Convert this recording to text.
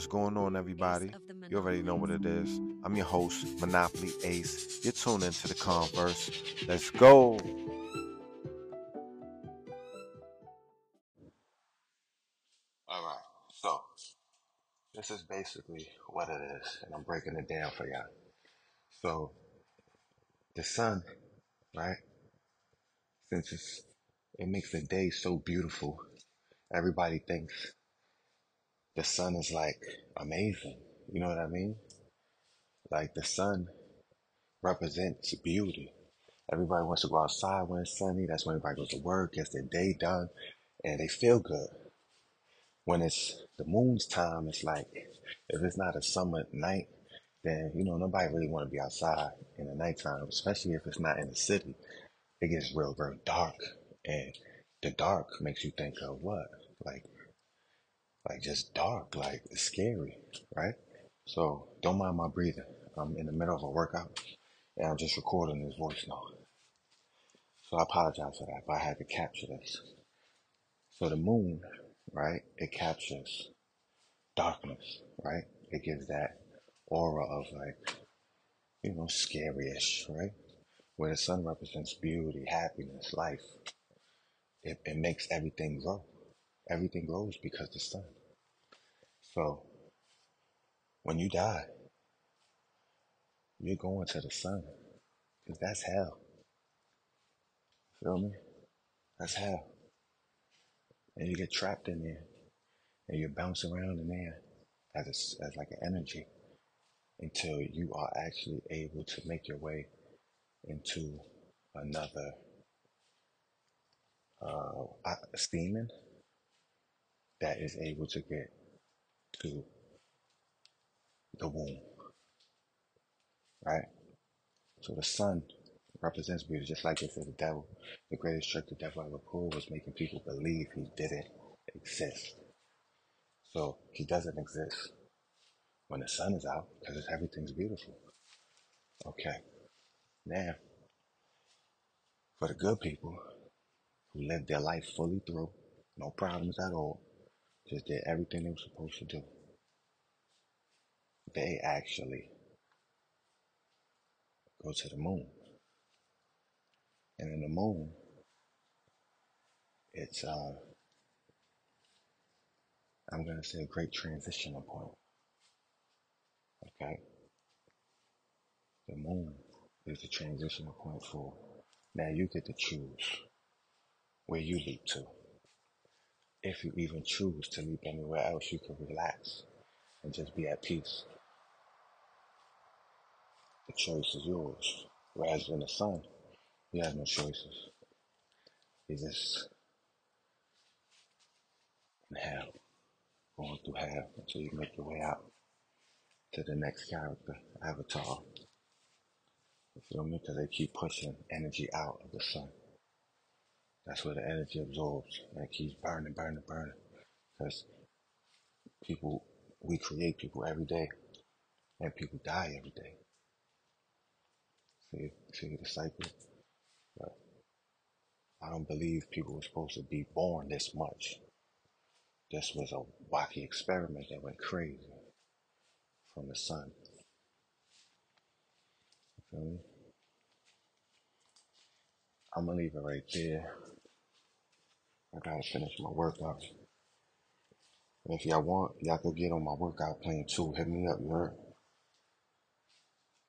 What's going on, everybody? You already know what it is. I'm your host, Monopoly Ace. You're tuned into the Converse. Let's go. All right, so this is basically what it is, and I'm breaking it down for y'all. So, the sun, right? Since it's, it makes the day so beautiful, everybody thinks the sun is like amazing. You know what I mean? Like the sun represents beauty. Everybody wants to go outside when it's sunny. That's when everybody goes to work, gets their day done, and they feel good. When it's the moon's time, it's like if it's not a summer night, then you know nobody really want to be outside in the nighttime, especially if it's not in the city. It gets real, real dark, and the dark makes you think of what, like, like just dark, like it's scary, right? So don't mind my breathing. I'm in the middle of a workout, and I'm just recording this voice now. So I apologize for that, but I had to capture this. So the moon, right? It captures darkness, right? It gives that aura of like, you know, scary-ish, right? Where the sun represents beauty, happiness, life. It, it makes everything grow. Everything grows because the sun. So when you die, you're going to the sun. Because that's hell. Feel me? That's hell. And you get trapped in there. And you bounce around in there as, a, as like an energy until you are actually able to make your way into another uh, steaming that is able to get to the womb, right? So the sun represents beauty, just like they said the devil. The greatest trick the devil ever pulled was making people believe he didn't exist. So he doesn't exist when the sun is out because everything's beautiful. Okay, now for the good people who lived their life fully through, no problems at all, just did everything they were supposed to do. They actually go to the moon. And in the moon, it's, uh, I'm going to say a great transitional point. Okay? The moon is the transitional point for now you get to choose where you leap to. If you even choose to leap anywhere else, you can relax and just be at peace. The choice is yours. Whereas in the sun, you have no choices. You just in hell, going through hell until you make your way out to the next character, avatar. You feel me? Because they keep pushing energy out of the sun. That's where the energy absorbs and it keeps burning, burning, burning. Because people, we create people every day and people die every day. See, see the cycle? But I don't believe people were supposed to be born this much. This was a wacky experiment that went crazy from the sun. Okay. I'm gonna leave it right there. I gotta finish my workout. And if y'all want, y'all could get on my workout plan too. Hit me up, you heard?